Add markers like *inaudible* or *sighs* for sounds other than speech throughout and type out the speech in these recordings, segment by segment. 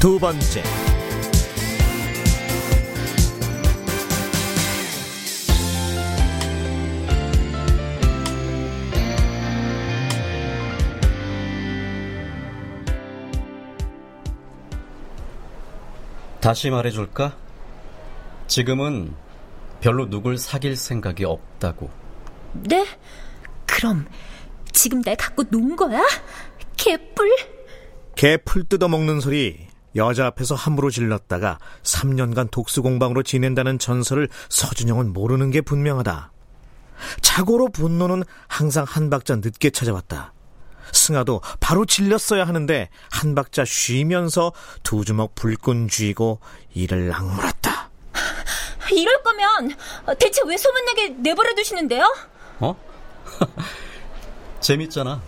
두 번째 다시 말해줄까? 지금은 별로 누굴 사귈 생각이 없다고. 네? 그럼 지금 날 갖고 논 거야? 개뿔? 개풀 뜯어먹는 소리 여자 앞에서 함부로 질렀다가 3년간 독수공방으로 지낸다는 전설을 서준영은 모르는 게 분명하다. 자고로 분노는 항상 한 박자 늦게 찾아왔다. 승아도 바로 질렸어야 하는데 한 박자 쉬면서 두 주먹 불끈 쥐고 이를 악물었다. 이럴 거면 대체 왜 소문나게 내버려 두시는데요? 어? *laughs* 재밌잖아.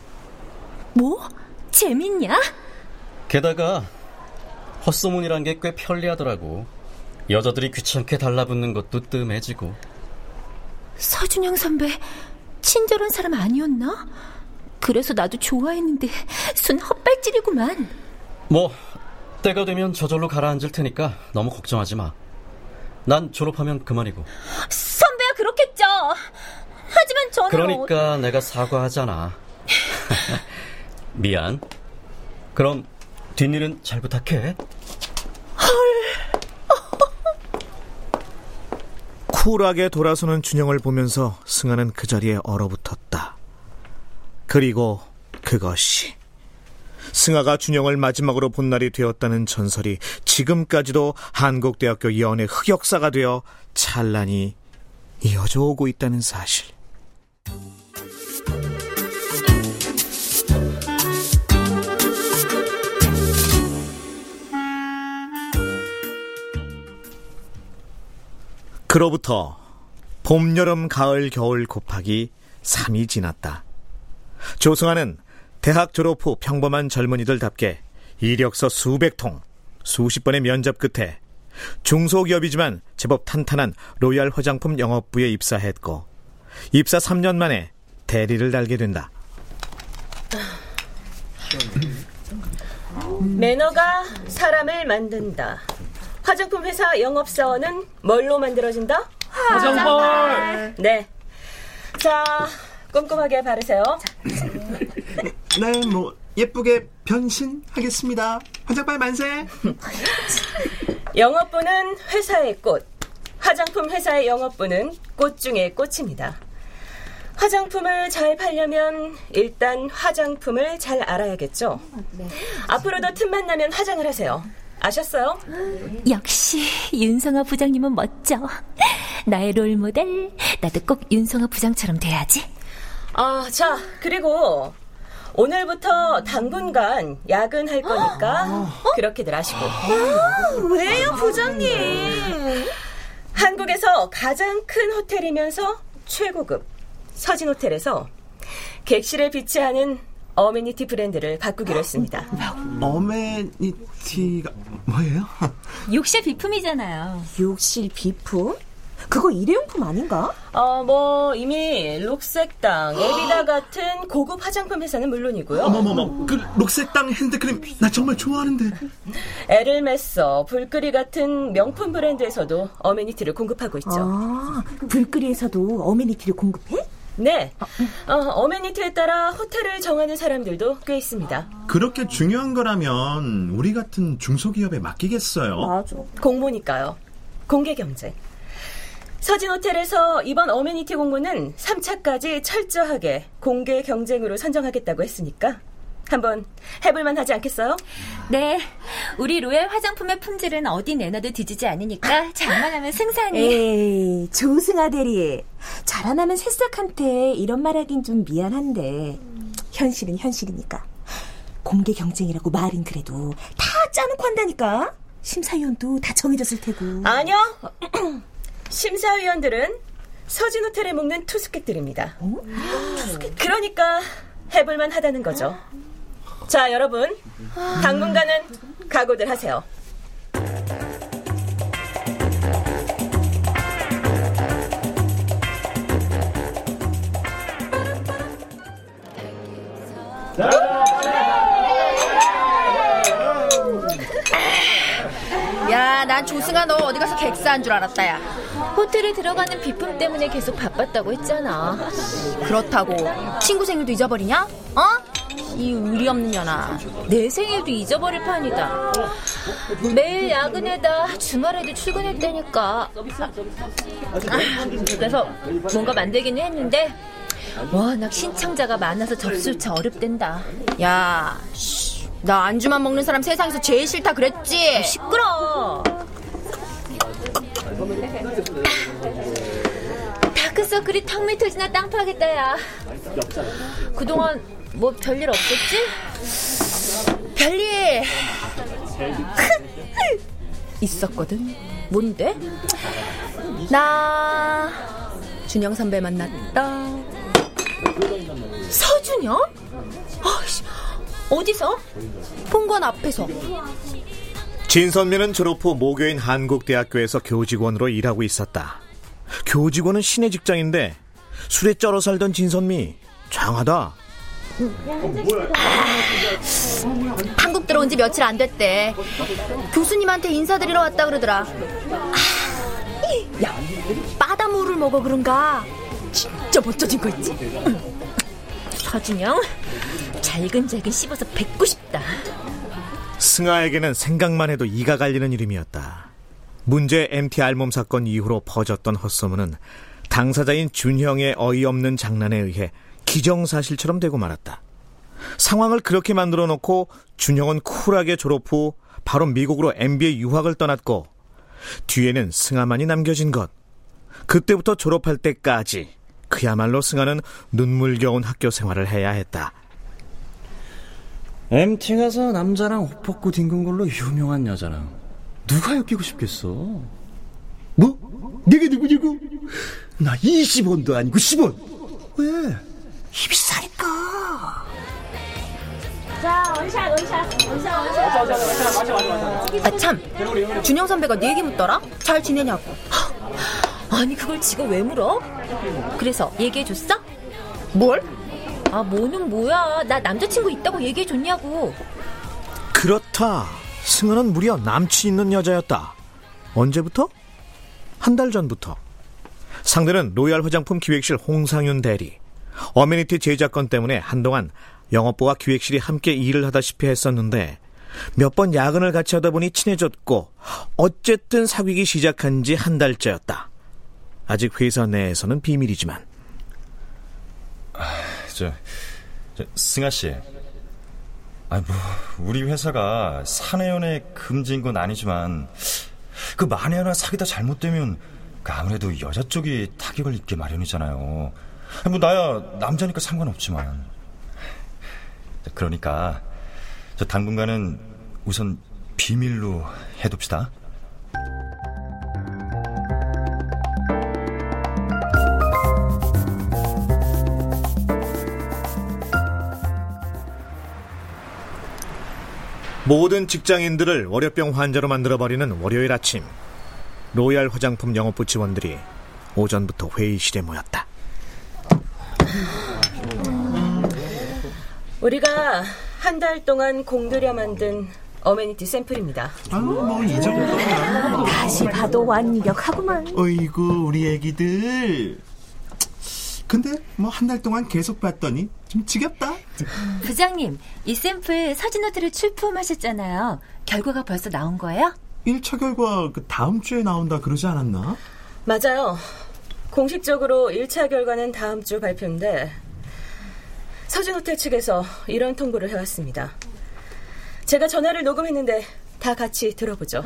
뭐? 재밌냐? 게다가 헛소문이란 게 꽤 편리하더라고. 여자들이 귀찮게 달라붙는 것도 뜸해지고. 서준영 선배 친절한 사람 아니었나? 그래서 나도 좋아했는데 순 헛발질이구만. 뭐 때가 되면 저절로 가라앉을 테니까 너무 걱정하지 마. 난 졸업하면 그만이고. 선배야 그렇겠죠. 하지만 저는 그러니까 어... 내가 사과하잖아. *laughs* 미안. 그럼 뒷일은 잘 부탁해. 쿨하게 돌아서는 준영을 보면서 승아는 그 자리에 얼어붙었다. 그리고 그것이 승아가 준영을 마지막으로 본 날이 되었다는 전설이 지금까지도 한국대학교 연애 흑역사가 되어 찬란히 이어져 오고 있다는 사실. 그로부터 봄, 여름, 가을, 겨울 곱하기 3이 지났다. 조승아는 대학 졸업 후 평범한 젊은이들답게 이력서 수백 통, 수십 번의 면접 끝에 중소기업이지만 제법 탄탄한 로얄 화장품 영업부에 입사했고 입사 3년 만에 대리를 달게 된다. 매너가 사람을 만든다. 화장품 회사 영업사원은 뭘로 만들어진다? 화장품. 네. 자, 꼼꼼하게 바르세요. *laughs* 네, 뭐 예쁘게 변신하겠습니다. 화장빨 만세. 영업부는 회사의 꽃, 화장품 회사의 영업부는 꽃 중의 꽃입니다. 화장품을 잘 팔려면 일단 화장품을 잘 알아야겠죠. 앞으로도 틈만 나면 화장을 하세요. 아셨어요? 역시 윤성아 부장님은 멋져. 나의 롤 모델. 나도 꼭 윤성아 부장처럼 돼야지. 아, 자, 그리고 오늘부터 당분간 야근할 거니까 어? *gasps* 그렇게들 하시고. 아, *gasps* 왜요, 부장님? 한국에서 가장 큰 호텔이면서 최고급 서진 호텔에서 객실에 비치하는 어메니티 브랜드를 바꾸기로 했습니다. 어메니티가 뭐예요? *laughs* 욕실 비품이잖아요. 욕실 비품? 그거 일회용품 아닌가? 어, 뭐 이미 록색당, 에비다 *gasps* 같은 고급 화장품 회사는 물론이고요. 어머머머, 그 록색당 핸드크림 나 정말 좋아하는데. 에르메서, 불끄리 같은 명품 브랜드에서도 어메니티를 공급하고 있죠. 아, 불끄리에서도 어메니티를 공급해? 네. 어, 어메니티에 따라 호텔을 정하는 사람들도 꽤 있습니다. 그렇게 중요한 거라면 우리 같은 중소기업에 맡기겠어요. 맞아. 공모니까요. 공개 경쟁. 서진 호텔에서 이번 어메니티 공모는 3차까지 철저하게 공개 경쟁으로 선정하겠다고 했으니까 한번 해볼만 하지 않겠어요? 네. 우리 로얄 화장품의 품질은 어디 내놔도 뒤지지 않으니까 잘만 하면 승산이. 에이, 조승아 대리. 잘안 하면 새싹한테 이런 말 하긴 좀 미안한데 현실은 현실이니까. 공개 경쟁이라고 말은 그래도 다 짜놓고 한다니까. 심사위원도 다 정해졌을 테고. 아니요. *clears throat* 심사위원들은 서진 호텔에 묵는 투숙객들입니다. 어? 그러니까 해볼만 하다는 거죠. 자, 여러분. 당분간은 각오들 하세요. 야, 난 조승아 너 어디 가서 객사한 줄 알았다, 야. 호텔에 들어가는 비품 때문에 계속 바빴다고 했잖아. 그렇다고 친구 생일도 잊어버리냐? 어? 이 의리 없는 년아. 내 생일도 잊어버릴 판이다. 매일 야근에다 주말에도 출근했다니까. 그래서 뭔가 만들기는 했는데 워낙 신청자가 많아서 접수차 어렵댄다. 야, 나 안주만 먹는 사람 세상에서 제일 싫다 그랬지? 아, 시끄러. 다크서클이 턱 밑어지나 땅 파겠다, 야. 그동안 뭐 별일 없었지? 별일 *laughs* 있었거든. 뭔데? 나 준영 선배 만났다. 서준영? 어이씨, 어디서? 본관 앞에서. 진선미는 졸업 후 모교인 한국대학교에서 교직원으로 일하고 있었다. 교직원은 신의 직장인데 술에 쩔어 살던 진선미 장하다. 한국 들어온 지 며칠 안 됐대. 교수님한테 인사드리러 왔다 그러더라. 야, 바다물을 먹어 그런가? 진짜 멋져진 거 있지? 서준영, 잘근잘근 씹어서 뱉고 싶다. 승아에게는 생각만 해도 이가 갈리는 이름이었다. 문제 MT 알몸 사건 이후로 퍼졌던 헛소문은 당사자인 준형의 어이없는 장난에 의해 기정사실처럼 되고 말았다. 상황을 그렇게 만들어 놓고 준형은 쿨하게 졸업 후 바로 미국으로 MBA 유학을 떠났고 뒤에는 승아만이 남겨진 것. 그때부터 졸업할 때까지 그야말로 승아는 눈물겨운 학교 생활을 해야 했다. MT 가서 남자랑 옷 벗고 뒹군 걸로 유명한 여자랑 누가 엮이고 싶겠어? 뭐? 내가 누구냐고? 나 20원도 아니고 10원. 왜? 살까? 자, 원샷, 원샷, 원샷, 원샷. 아, 참. 준영 선배가 네 얘기 묻더라? 잘 지내냐고. 아니, 그걸 지가 왜 물어? 그래서 얘기해줬어? 뭘? 아, 뭐는 뭐야. 나 남자친구 있다고 얘기해줬냐고. 그렇다. 승은은 무려 남친 있는 여자였다. 언제부터? 한 달 전부터. 상대는 로얄 화장품 기획실 홍상윤 대리. 어메니티 제작권 때문에 한동안 영업부와 기획실이 함께 일을 하다시피 했었는데 몇 번 야근을 같이 하다 보니 친해졌고 어쨌든 사귀기 시작한 지 한 달째였다. 아직 회사 내에서는 비밀이지만. 저, 저 승아 씨. 아, 뭐, 우리 회사가 사내연애 금지인 건 아니지만, 그 만에 하나 사귀다 잘못되면, 그 아무래도 여자 쪽이 타격을 입게 마련이잖아요. 뭐, 나야 남자니까 상관없지만. 그러니까, 저 당분간은 우선 비밀로 해둡시다. 모든 직장인들을 월요병 환자로 만들어버리는 월요일 아침 로얄 화장품 영업부 직원들이 오전부터 회의실에 모였다. 우리가 한 달 동안 공들여 만든 어메니티 샘플입니다. 아, 뭐이 정도. 다시 봐도 완벽하구만. 어이구 우리 애기들. 근데 뭐 한 달 동안 계속 봤더니 좀 지겹다. 부장님, 이 샘플 사진 호텔에 출품하셨잖아요. 결과가 벌써 나온 거예요? 1차 결과 그 다음 주에 나온다 그러지 않았나? 맞아요. 공식적으로 1차 결과는 다음 주 발표인데 서진 호텔 측에서 이런 통보를 해왔습니다. 제가 전화를 녹음했는데 다 같이 들어보죠.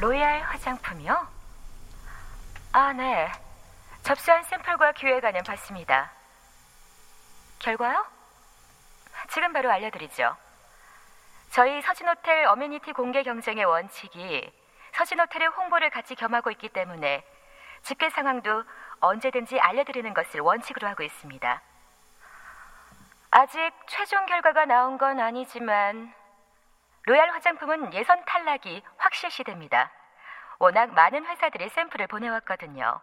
로얄 화장품이요? 아, 네. 접수한 샘플과 기획안을 봤습니다. 결과요? 지금 바로 알려드리죠. 저희 서진호텔 어메니티 공개 경쟁의 원칙이 서진호텔의 홍보를 같이 겸하고 있기 때문에 집계 상황도 언제든지 알려드리는 것을 원칙으로 하고 있습니다. 아직 최종 결과가 나온 건 아니지만 로얄 화장품은 예선 탈락이 확실시됩니다. 워낙 많은 회사들이 샘플을 보내왔거든요.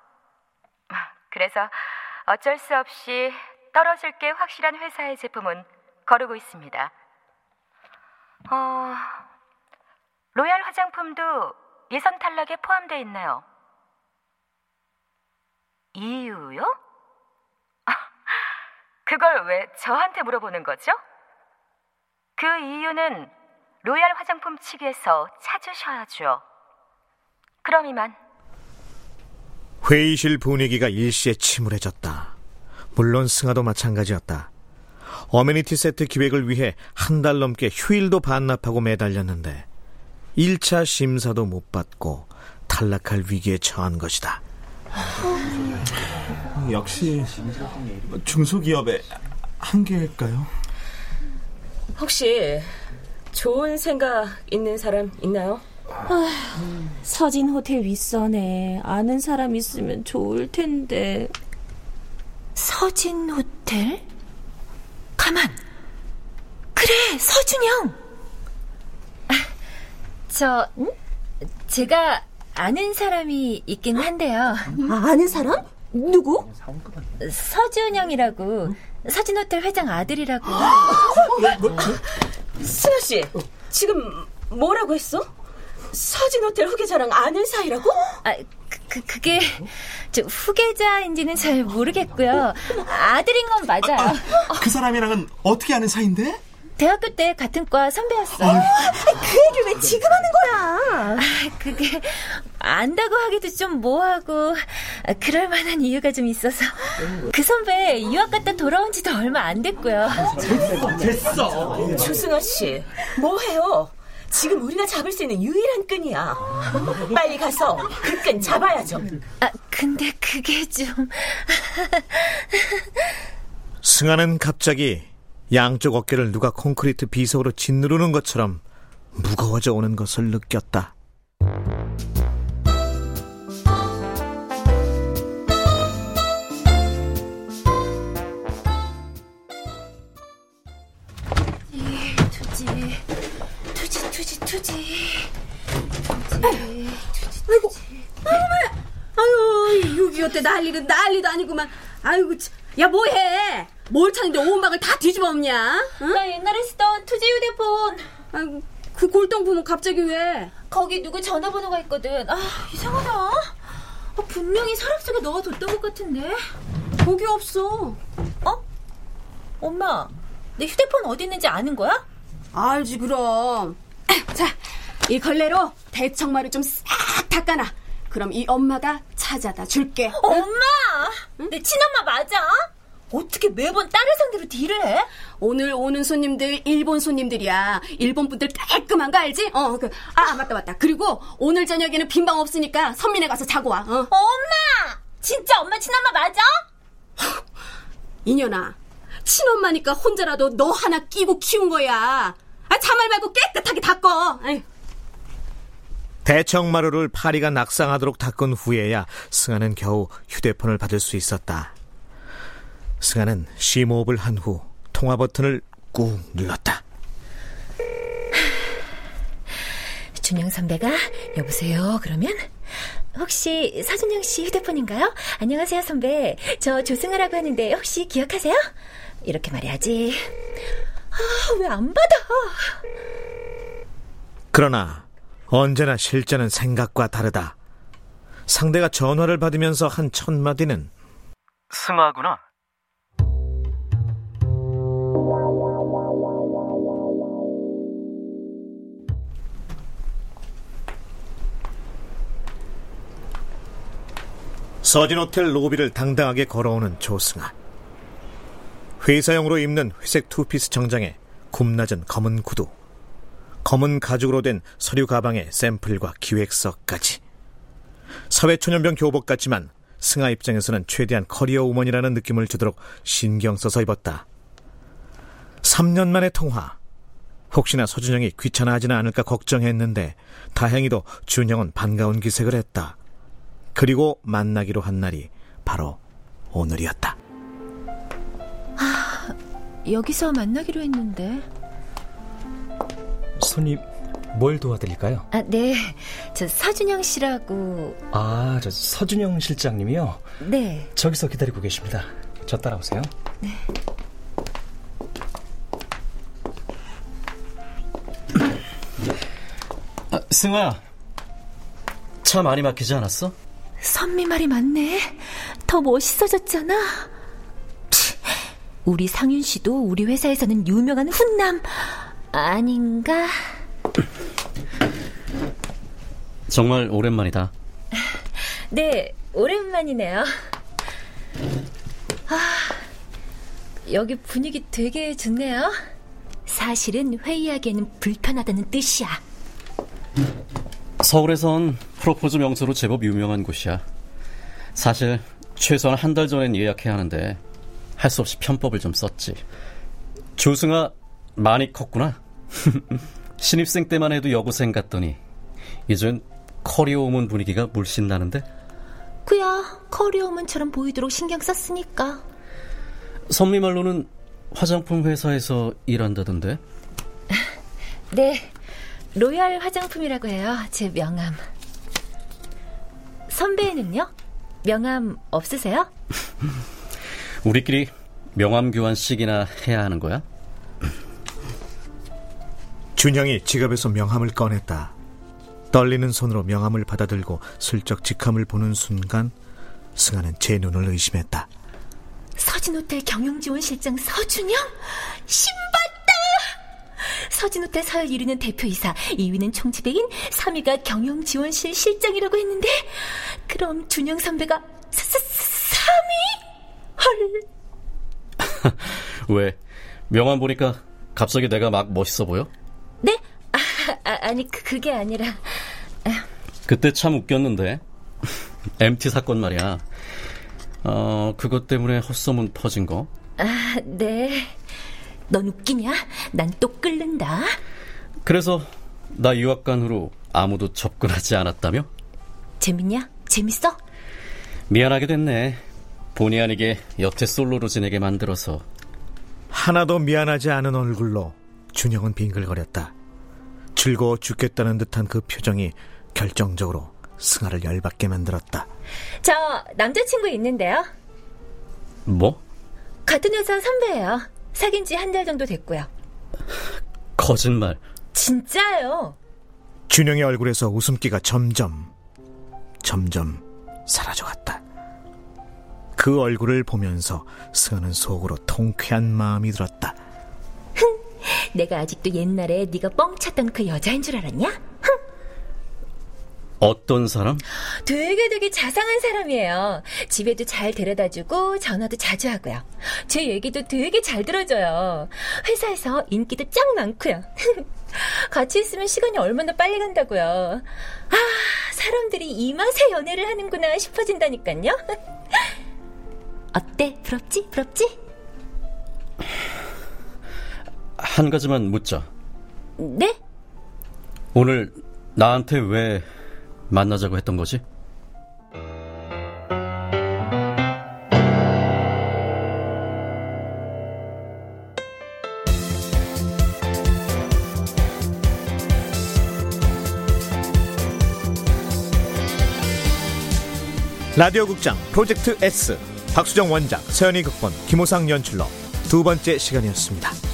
그래서 어쩔 수 없이 떨어질 게 확실한 회사의 제품은 거르고 있습니다. 어, 로얄 화장품도 예선 탈락에 포함되어 있나요? 이유요? 아, 그걸 왜 저한테 물어보는 거죠? 그 이유는 로얄 화장품 측에서 찾으셔야죠. 그럼 이만. 회의실 분위기가 일시에 침울해졌다. 물론 승아도 마찬가지였다. 어메니티 세트 기획을 위해 한 달 넘게 휴일도 반납하고 매달렸는데 1차 심사도 못 받고 탈락할 위기에 처한 것이다. 역시 중소기업의 한계일까요? 혹시 좋은 생각 있는 사람 있나요? 서진 호텔 윗선에 아는 사람 있으면 좋을 텐데. 서진 호텔? 가만. 그래, 서준영. 아, 저 제가 아는 사람이 있긴 한데요. 아, 아는 사람? 누구? 서준영이라고 서진 호텔 회장 아들이라고. *gasps* 승아 씨, 지금 뭐라고 했어? 서진 호텔 후계자랑 아는 사이라고? 아, 그, 그 그게 저 후계자인지는 잘 모르겠고요. 아들인 건 맞아요. 그 사람이랑은 어떻게 아는 사이인데? 대학교 때 같은 과 선배였어요. 그 얘기를 왜 지금 하는 거야? 아, 그게 안다고 하기도 좀 뭐하고 아, 그럴 만한 이유가 좀 있어서 그 선배 유학 갔다 돌아온 지도 얼마 안 됐고요. 됐어. 조승아 씨, 뭐해요? 지금 우리가 잡을 수 있는 유일한 끈이야. 빨리 가서 그 끈 잡아야죠. 아, 근데 그게 좀 승아는 갑자기 양쪽 어깨를 누가 콘크리트 비석으로 짓누르는 것처럼 무거워져 오는 것을 느꼈다. 투지 투지 투지 투지 아이고, 아유, 6.25때 난리는 난리도 아니구만. 아이고, 참. 야, 뭐해? 뭘 찾는데 온 방을 다 뒤집어 엎냐? 응? 나 옛날에 쓰던 투지 휴대폰 아이고, 그 골동품은 갑자기 왜? 거기 누구 전화번호가 있거든. 아 이상하다. 아, 분명히 서랍 속에 넣어 뒀던 것 같은데. 거기 없어. 어? 엄마, 내 휴대폰 어디 있는지 아는 거야? 알지, 그럼. 자, 이 걸레로 대청마를 좀 싹 닦아놔. 그럼 이 엄마가 찾아다 줄게. 엄마! 내 친엄마 맞아? 어떻게 매번 딸을 상대로 딜을 해? 오늘 오는 손님들 일본 손님들이야. 일본 분들 깔끔한 거 알지? 어, 그, 아 맞다 맞다. 그리고 오늘 저녁에는 빈방 없으니까 선민에 가서 자고 와. 어. 엄마! 진짜 엄마 친엄마 맞아? 이년아, 친엄마니까 혼자라도 너 하나 끼고 키운 거야. 아 자말 말고 깨끗하게 닦어. 아이. 대청마루를 파리가 낙상하도록 닦은 후에야 승아는 겨우 휴대폰을 받을 수 있었다. 승아는 심호흡을 한 후 통화 버튼을 꾹 눌렀다. *sighs* 준영 선배가 여보세요 그러면 혹시 서준영 씨 휴대폰인가요? 안녕하세요 선배 저 조승아라고 하는데 혹시 기억하세요? 이렇게 말해야지 아 왜 안 받아 그러나 언제나 실제는 생각과 다르다. 상대가 전화를 받으면서 한 첫마디는 승아구나. 서진 호텔 로비를 당당하게 걸어오는 조승아. 회사용으로 입는 회색 투피스 정장에 굽낮은 검은 구두, 검은 가죽으로 된 서류 가방에 샘플과 기획서까지. 사회초년병 교복 같지만 승아 입장에서는 최대한 커리어 우먼이라는 느낌을 주도록 신경 써서 입었다. 3년 만의 통화. 혹시나 서준영이 귀찮아하지는 않을까 걱정했는데 다행히도 준영은 반가운 기색을 했다. 그리고 만나기로 한 날이 바로 오늘이었다. 아, 여기서 만나기로 했는데. 손님, 뭘 도와드릴까요? 아, 네. 저 서준영 씨라고. 아, 저 서준영 실장님이요? 네. 저기서 기다리고 계십니다. 저 따라오세요. 네. 아, 승아야. 차 많이 막히지 않았어? 선미 말이 맞네. 더 멋있어졌잖아. 우리 상윤 씨도 우리 회사에서는 유명한 훈남 아닌가? 정말 오랜만이다. 네, 오랜만이네요. 아, 여기 분위기 되게 좋네요. 사실은 회의하기에는 불편하다는 뜻이야. 서울에선 프로포즈 명소로 제법 유명한 곳이야. 사실 최소한 한 달 전엔 예약해야 하는데 할 수 없이 편법을 좀 썼지. 조승아 많이 컸구나. *laughs* 신입생 때만 해도 여고생 같더니 이젠 커리어 우먼 분위기가 물씬 나는데? 그야 커리어 우먼처럼 보이도록 신경 썼으니까. 선미 말로는 화장품 회사에서 일한다던데? *laughs* 네, 로얄 화장품이라고 해요. 제 명함. 선배는요? 명함 없으세요? *laughs* 우리끼리 명함 교환식이나 해야 하는 거야? 준영이 지갑에서 명함을 꺼냈다. 떨리는 손으로 명함을 받아들고 슬쩍 직함을 보는 순간 승아는 제 눈을 의심했다. 서진호텔 경영지원 실장 서준영? 신봤다! 서진호텔 서열 1위는 대표이사, 2위는 총지배인, 3위가 경영지원실 실장이라고 했는데 그럼 준영 선배가 사, 사, 3위? 헐. *laughs* 왜? 명함 보니까 갑자기 내가 막 멋있어 보여? 네? 아, 아, 니 그, 그게 아니라 그때 참 웃겼는데 MT 사건 말이야 어, 그것 때문에 헛소문 퍼진 거 아, 네 넌 웃기냐? 난 또 끓는다 그래서 나 유학 간 후로 아무도 접근하지 않았다며? 재밌냐? 재밌어? 미안하게 됐네 본의 아니게 여태 솔로로 지내게 만들어서 하나도 미안하지 않은 얼굴로 준영은 빙글거렸다. 즐거워 죽겠다는 듯한 그 표정이 결정적으로 승아를 열받게 만들었다. 저 남자친구 있는데요. 뭐? 같은 회사 선배예요. 사귄 지 한 달 정도 됐고요. 거짓말. 진짜요. 준영의 얼굴에서 웃음기가 점점, 점점 사라져갔다. 그 얼굴을 보면서 승아는 속으로 통쾌한 마음이 들었다. 흥, 내가 아직도 옛날에 네가 뻥 찼던 그 여자인 줄 알았냐? 흥. 어떤 사람? 되게 되게 자상한 사람이에요. 집에도 잘 데려다주고 전화도 자주 하고요. 제 얘기도 되게 잘 들어줘요. 회사에서 인기도 짱 많고요. 같이 있으면 시간이 얼마나 빨리 간다고요. 아, 사람들이 이 맛에 연애를 하는구나 싶어진다니까요. *laughs* 어때? 부럽지? 부럽지? 한 가지만 묻자. 네? 오늘 나한테 왜 만나자고 했던 거지? 라디오 극장 프로젝트 S 박수정 원작 서연이 극본 김호상 연출로 두 번째 시간이었습니다.